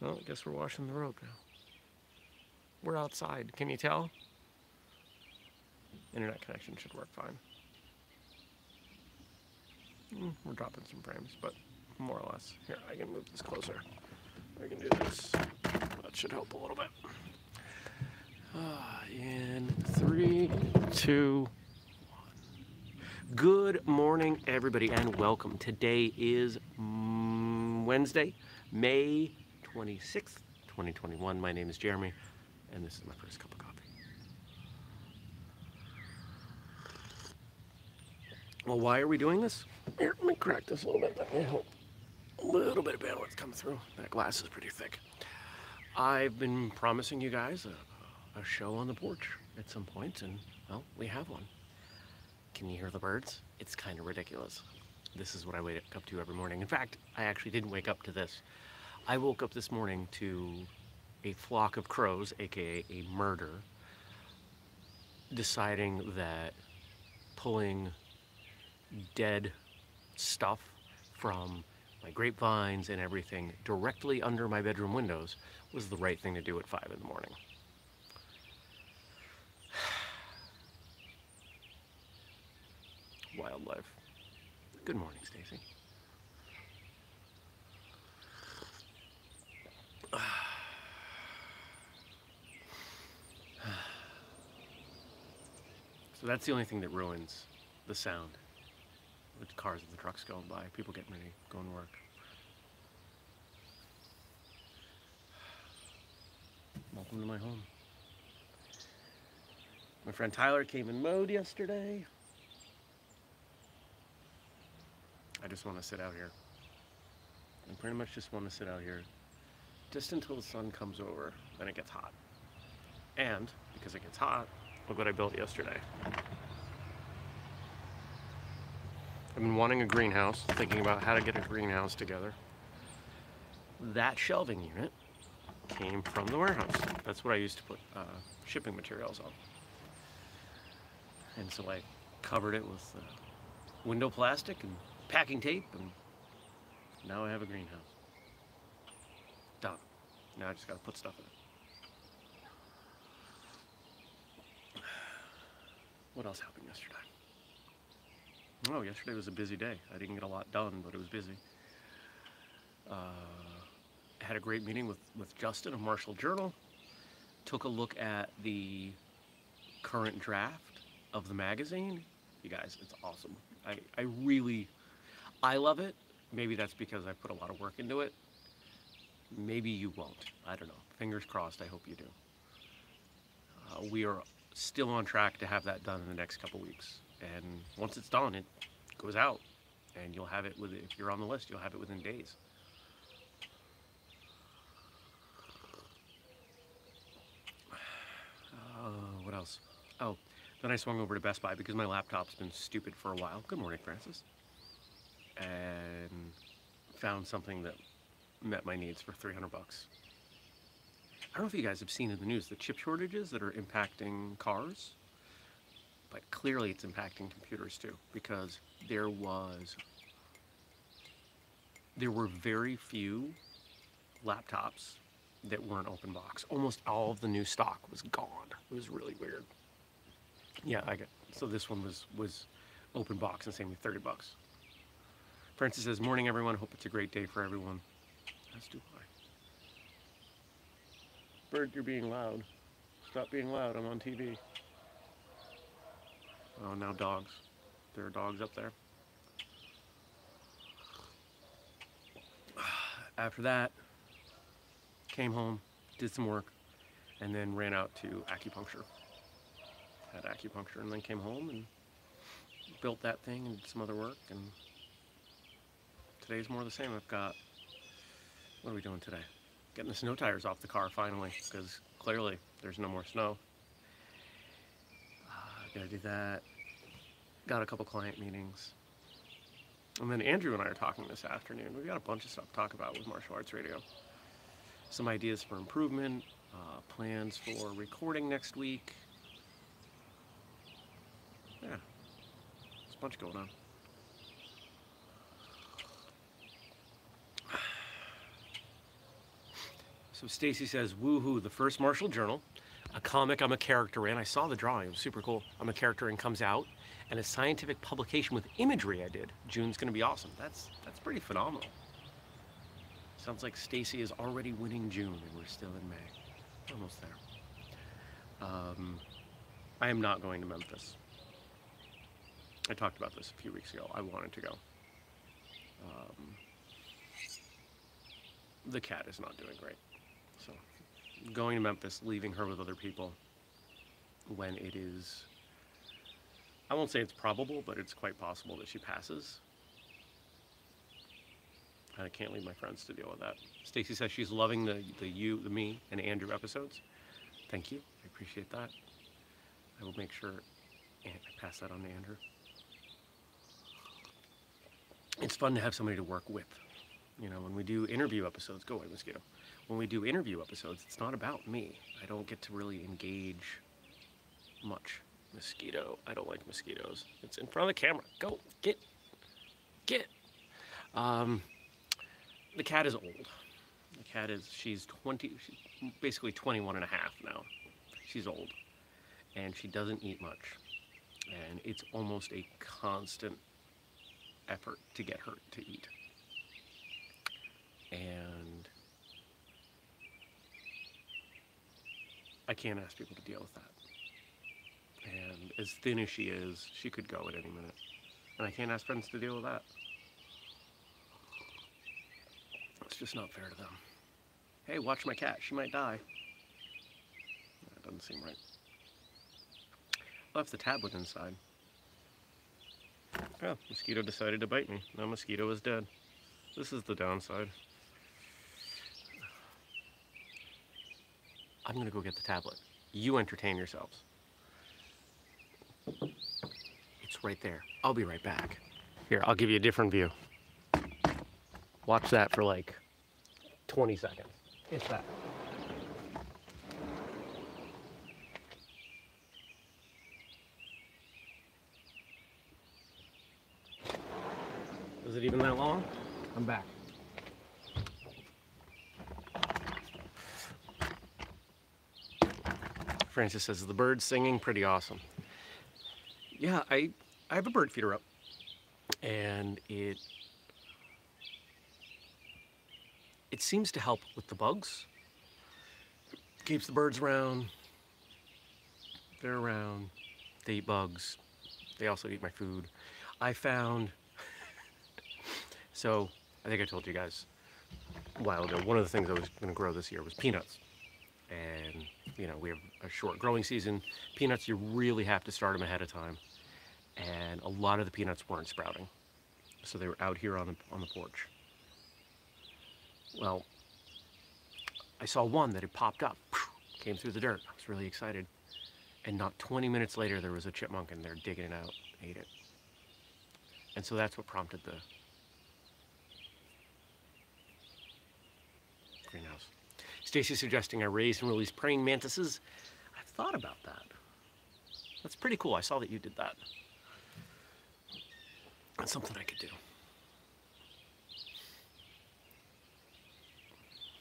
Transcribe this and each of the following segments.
Well, I guess we're washing the road now. We're outside. Can you tell? Internet connection should work fine. Mm, we're dropping some frames, but more or less. Here, I can move this closer. I can do this. That should help a little bit. Uh, in three, two, one. Good morning, everybody, and welcome. Today is mm, Wednesday, May 26th, 2021. My name is Jeremy, and this is my first cup of coffee. Well, why are we doing this? Here, let me crack this a little bit. Help. A little bit of bandwidth come through. That glass is pretty thick. I've been promising you guys a, a show on the porch at some point, and well, we have one. Can you hear the birds? It's kind of ridiculous. This is what I wake up to every morning. In fact, I actually didn't wake up to this. I woke up this morning to a flock of crows, aka a murder, deciding that pulling dead stuff from my grapevines and everything directly under my bedroom windows was the right thing to do at 5 in the morning. Wildlife. Good morning, Stacy. So that's the only thing that ruins the sound. The cars and the trucks going by, people getting ready, going to work. Welcome to my home. My friend Tyler came and mowed yesterday. I just want to sit out here. I pretty much just want to sit out here just until the sun comes over, then it gets hot. And because it gets hot, look what I built yesterday. I've been wanting a greenhouse, thinking about how to get a greenhouse together. That shelving unit came from the warehouse. That's what I used to put uh, shipping materials on. And so I covered it with uh, window plastic and packing tape, and now I have a greenhouse. Done. Now I just gotta put stuff in it. What else happened yesterday? Oh, yesterday was a busy day. I didn't get a lot done, but it was busy. Uh, had a great meeting with, with Justin of Martial Journal. Took a look at the current draft of the magazine. You guys, it's awesome. I, I really, I love it. Maybe that's because I put a lot of work into it. Maybe you won't. I don't know. Fingers crossed. I hope you do. Uh, we are still on track to have that done in the next couple weeks and once it's done, it goes out, and you'll have it with if you're on the list, you'll have it within days. Uh, what else? Oh, then I swung over to Best Buy because my laptop's been stupid for a while. Good morning, Francis. And found something that met my needs for 300 bucks. I don't know if you guys have seen in the news the chip shortages that are impacting cars but clearly it's impacting computers too because there was there were very few laptops that weren't open box. Almost all of the new stock was gone. It was really weird. Yeah i get so this one was was open box and saved me 30 bucks. Francis says morning everyone. Hope it's a great day for everyone as do i bird you're being loud stop being loud i'm on tv Oh, now dogs. There are dogs up there. After that, came home, did some work, and then ran out to acupuncture. Had acupuncture and then came home and built that thing and did some other work. And today's more the same. I've got, what are we doing today? Getting the snow tires off the car finally, because clearly there's no more snow. Gotta do that. Got a couple client meetings. And then Andrew and I are talking this afternoon. We've got a bunch of stuff to talk about with Martial Arts Radio. Some ideas for improvement, uh, plans for recording next week. Yeah, there's a bunch going on. So Stacy says, woohoo, the first Martial Journal, a comic I'm a character in. I saw the drawing, it was super cool. I'm a character in comes out, and a scientific publication with imagery I did. June's gonna be awesome. That's that's pretty phenomenal. Sounds like Stacy is already winning June and we're still in May. Almost there. Um, I am not going to Memphis. I talked about this a few weeks ago. I wanted to go. Um, the cat is not doing great. Going to Memphis, leaving her with other people when it is, I won't say it's probable, but it's quite possible that she passes. And I can't leave my friends to deal with that. Stacy says she's loving the, the you, the me, and Andrew episodes. Thank you. I appreciate that. I will make sure I pass that on to Andrew. It's fun to have somebody to work with. You know, when we do interview episodes, go away, mosquito. When we do interview episodes, it's not about me. I don't get to really engage much. Mosquito. I don't like mosquitoes. It's in front of the camera. Go, get, get. Um, the cat is old. The cat is, she's 20, she's basically 21 and a half now. She's old. And she doesn't eat much. And it's almost a constant effort to get her to eat. And I can't ask people to deal with that. And as thin as she is, she could go at any minute. And I can't ask friends to deal with that. It's just not fair to them. Hey, watch my cat. She might die. That doesn't seem right. Left the tablet inside. Oh, mosquito decided to bite me. Now mosquito is dead. This is the downside. I'm gonna go get the tablet. You entertain yourselves. It's right there. I'll be right back. Here, I'll give you a different view. Watch that for like 20 seconds. It's that. Was it even that long? I'm back. Francis says the birds singing pretty awesome. Yeah, I I have a bird feeder up, and it it seems to help with the bugs. Keeps the birds around. They're around. They eat bugs. They also eat my food. I found. so I think I told you guys a while ago. One of the things I was going to grow this year was peanuts, and you know we have a short growing season. Peanuts you really have to start them ahead of time, and a lot of the peanuts weren't sprouting, so they were out here on the on the porch. Well, I saw one that had popped up, came through the dirt. I was really excited. And not 20 minutes later, there was a chipmunk in there digging it out, ate it. And so that's what prompted the greenhouse. Stacy suggesting I raise and release praying mantises. I've thought about that. That's pretty cool. I saw that you did that. That's something I could do.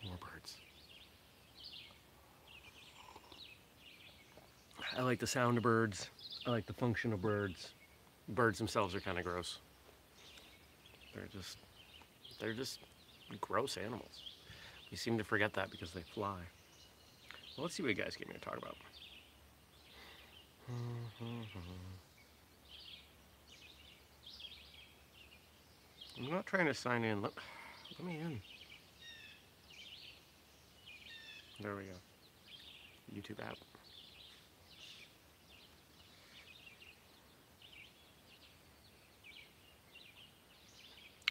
More birds. I like the sound of birds. I like the function of birds. Birds themselves are kind of gross. They're just, they're just gross animals. We seem to forget that because they fly. Well, let's see what you guys get me to talk about. I'm not trying to sign in. Let, let me in. There we go. YouTube app.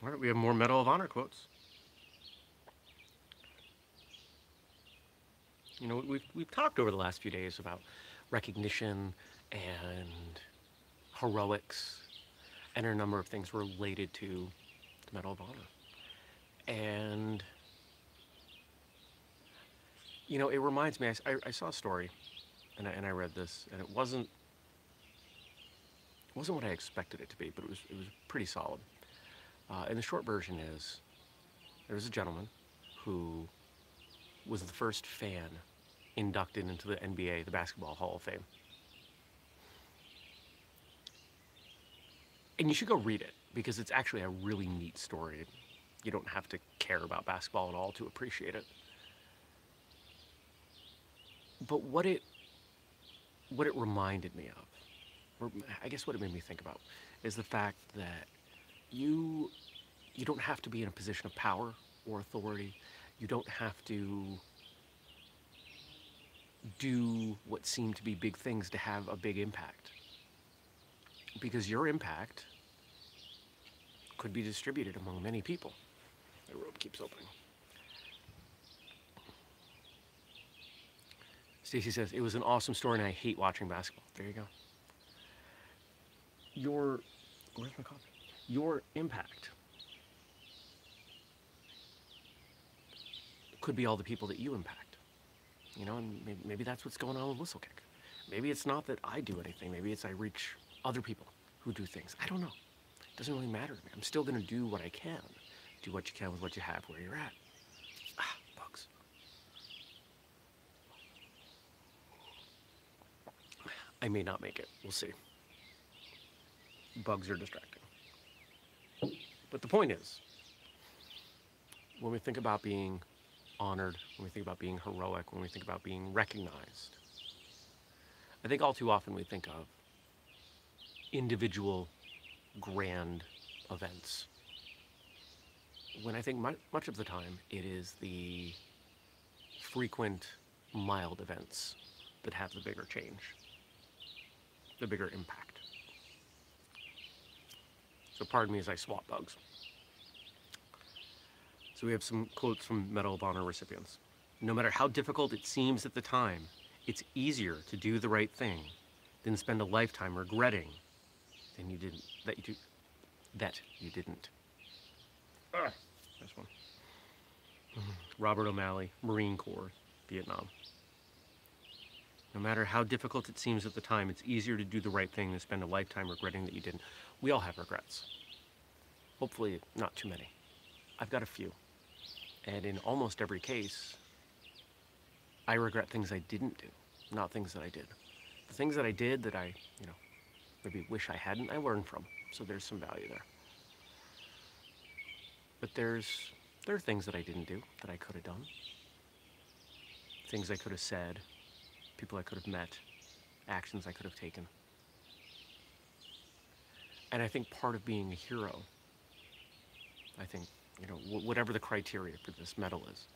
All right, we have more Medal of Honor quotes. You know, we've, we've talked over the last few days about recognition and heroics and a number of things related to the Medal of Honor. And, you know, it reminds me, I, I, saw a story and I, and I read this, and it wasn't, it wasn't what I expected it to be, but it was, it was pretty solid. Uh, and the short version is there was a gentleman who was the first fan inducted into the NBA, the Basketball Hall of Fame. And you should go read it because it's actually a really neat story. You don't have to care about basketball at all to appreciate it. But what it what it reminded me of, or I guess what it made me think about, is the fact that you you don't have to be in a position of power or authority. You don't have to do what seem to be big things to have a big impact. Because your impact could be distributed among many people. The rope keeps opening. Stacy says, it was an awesome story and I hate watching basketball. There you go. Your, where's my coffee? Your impact could be all the people that you impact. You know, and maybe, maybe that's what's going on with Whistlekick. Maybe it's not that I do anything. Maybe it's I reach other people who do things. I don't know. It doesn't really matter to me. I'm still going to do what I can. Do what you can with what you have where you're at. Ah, bugs. I may not make it. We'll see. Bugs are distracting. But the point is, when we think about being honored, when we think about being heroic, when we think about being recognized, I think all too often we think of individual grand events. When I think much of the time it is the frequent mild events that have the bigger change, the bigger impact. So pardon me as I swap bugs. So we have some quotes from Medal of Honor recipients. No matter how difficult it seems at the time, it's easier to do the right thing than spend a lifetime regretting than you didn't that you do, that you didn't. Ah, this one. Robert O'Malley, Marine Corps, Vietnam. No matter how difficult it seems at the time, it's easier to do the right thing than spend a lifetime regretting that you didn't. We all have regrets. Hopefully, not too many. I've got a few. And in almost every case, I regret things I didn't do, not things that I did. The things that I did that I, you know, maybe wish I hadn't, I learned from. So there's some value there. But there's there are things that I didn't do that I could have done. Things I could have said, people I could have met, actions I could have taken. And I think part of being a hero, I think, you know, wh- whatever the criteria for this medal is,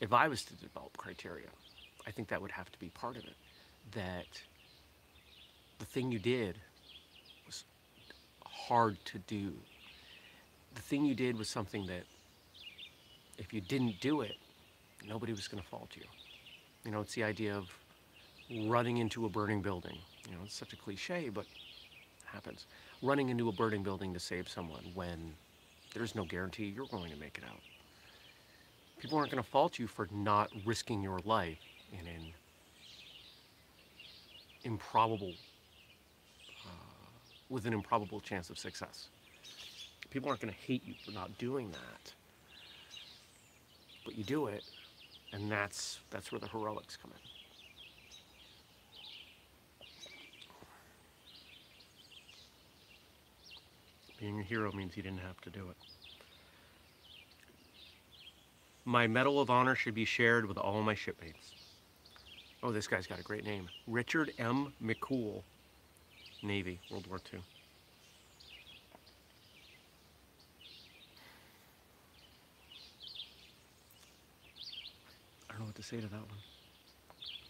if I was to develop criteria, I think that would have to be part of it. That the thing you did was hard to do. The thing you did was something that if you didn't do it, nobody was going to fault you. You know, it's the idea of running into a burning building. You know, it's such a cliche, but it happens. Running into a burning building to save someone when there's no guarantee you're going to make it out. People aren't going to fault you for not risking your life in an improbable, uh, with an improbable chance of success. People aren't going to hate you for not doing that. But you do it, and that's that's where the heroics come in. Being a hero means you didn't have to do it. My Medal of Honor should be shared with all my shipmates. Oh, this guy's got a great name. Richard M. McCool, Navy, World War II. I don't know what to say to that one.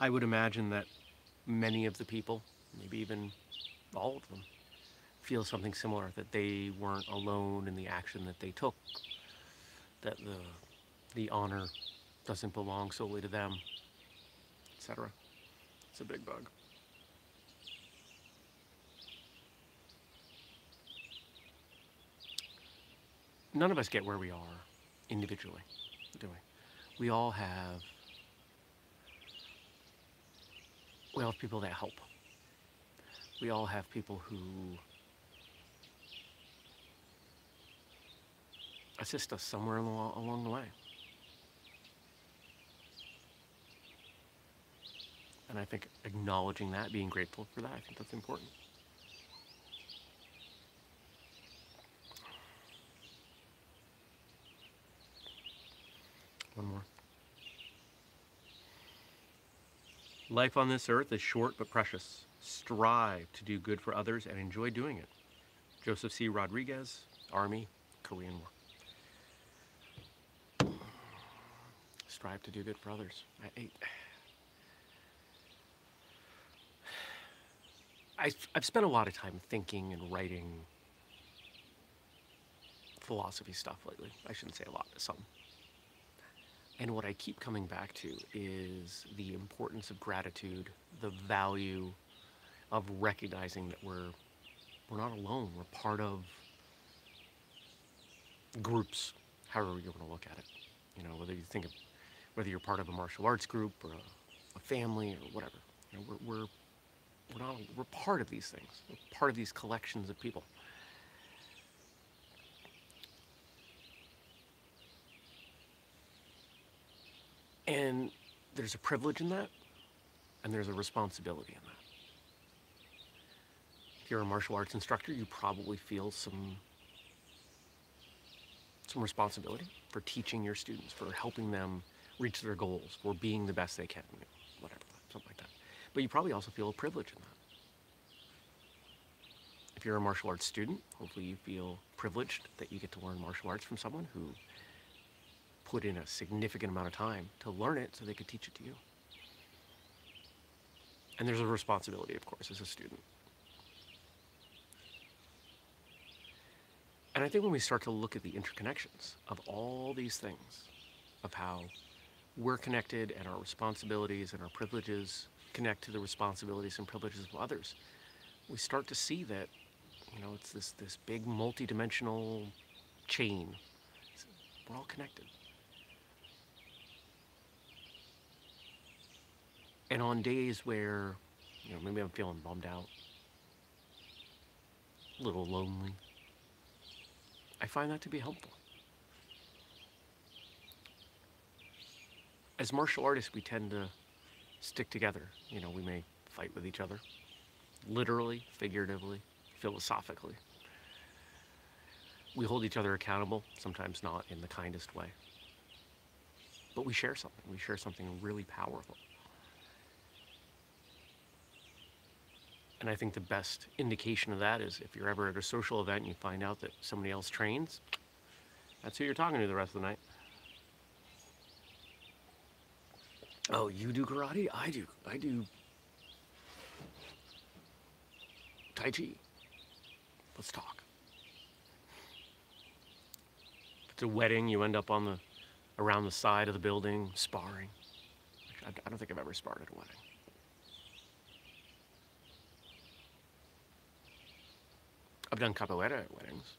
I would imagine that many of the people, maybe even all of them, feel something similar that they weren't alone in the action that they took, that the, the honor doesn't belong solely to them, etc. It's a big bug. None of us get where we are individually, do we? We all have we all have people that help. We all have people who assist us somewhere along the way. And I think acknowledging that, being grateful for that, I think that's important. One more. Life on this earth is short but precious. Strive to do good for others and enjoy doing it. Joseph C. Rodriguez, Army, Korean War. Strive to do good for others. I, I, I've spent a lot of time thinking and writing philosophy stuff lately. I shouldn't say a lot, some. And what I keep coming back to is the importance of gratitude, the value of recognizing that we're we're not alone. We're part of groups, however you want to look at it. You know, whether you think of whether you're part of a martial arts group or a, a family or whatever. You know, we're, we're we're not we're part of these things. We're part of these collections of people. And there's a privilege in that, and there's a responsibility in that. If you're a martial arts instructor, you probably feel some some responsibility for teaching your students, for helping them reach their goals, for being the best they can, whatever, something like that. But you probably also feel a privilege in that. If you're a martial arts student, hopefully you feel privileged that you get to learn martial arts from someone who put in a significant amount of time to learn it so they could teach it to you. And there's a responsibility, of course, as a student. And I think when we start to look at the interconnections of all these things, of how we're connected and our responsibilities and our privileges connect to the responsibilities and privileges of others, we start to see that, you know, it's this, this big multi-dimensional chain. We're all connected. And on days where, you know, maybe I'm feeling bummed out, a little lonely, I find that to be helpful. As martial artists, we tend to stick together. You know, we may fight with each other, literally, figuratively, philosophically. We hold each other accountable, sometimes not in the kindest way. But we share something. We share something really powerful. And I think the best indication of that is if you're ever at a social event and you find out that somebody else trains, that's who you're talking to the rest of the night. Oh, you do karate? I do. I do Tai Chi. Let's talk. If it's a wedding, you end up on the around the side of the building sparring. I don't think I've ever sparred at a wedding. I've done capoeira at weddings.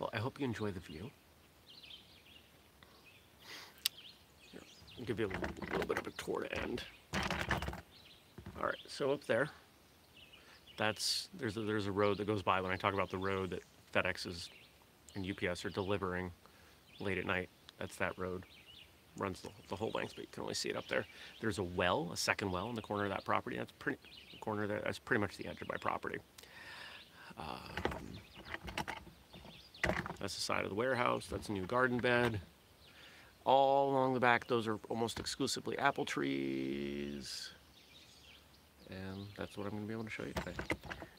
Well, I hope you enjoy the view. Here, I'll give you a little, little bit of a tour to end. All right, so up there, that's there's a, there's a road that goes by when I talk about the road that FedEx is and UPS are delivering late at night. That's that road runs the, the whole length, but you can only see it up there. There's a well, a second well in the corner of that property. That's pretty corner there. That's pretty much the edge of my property. Um, that's the side of the warehouse. That's a new garden bed. All along the back, those are almost exclusively apple trees. And that's what I'm going to be able to show you today.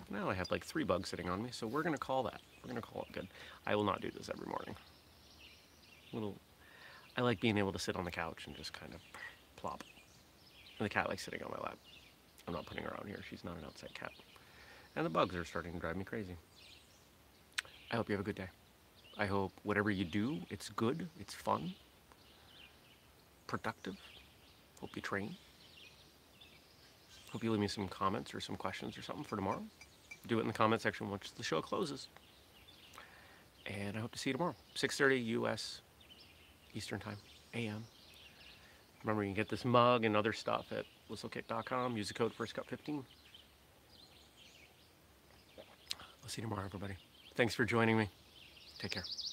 Now I have like three bugs sitting on me, so we're going to call that. We're to call it good. I will not do this every morning. Little I like being able to sit on the couch and just kind of plop. And the cat likes sitting on my lap. I'm not putting her out here. She's not an outside cat. And the bugs are starting to drive me crazy. I hope you have a good day. I hope whatever you do, it's good, it's fun, productive. Hope you train. Hope you leave me some comments or some questions or something for tomorrow. Do it in the comment section once the show closes. And I hope to see you tomorrow. 6.30 U.S. Eastern Time, AM. Remember, you can get this mug and other stuff at whistlekick.com. Use the code FIRSTCUT15. I'll see you tomorrow, everybody. Thanks for joining me. Take care.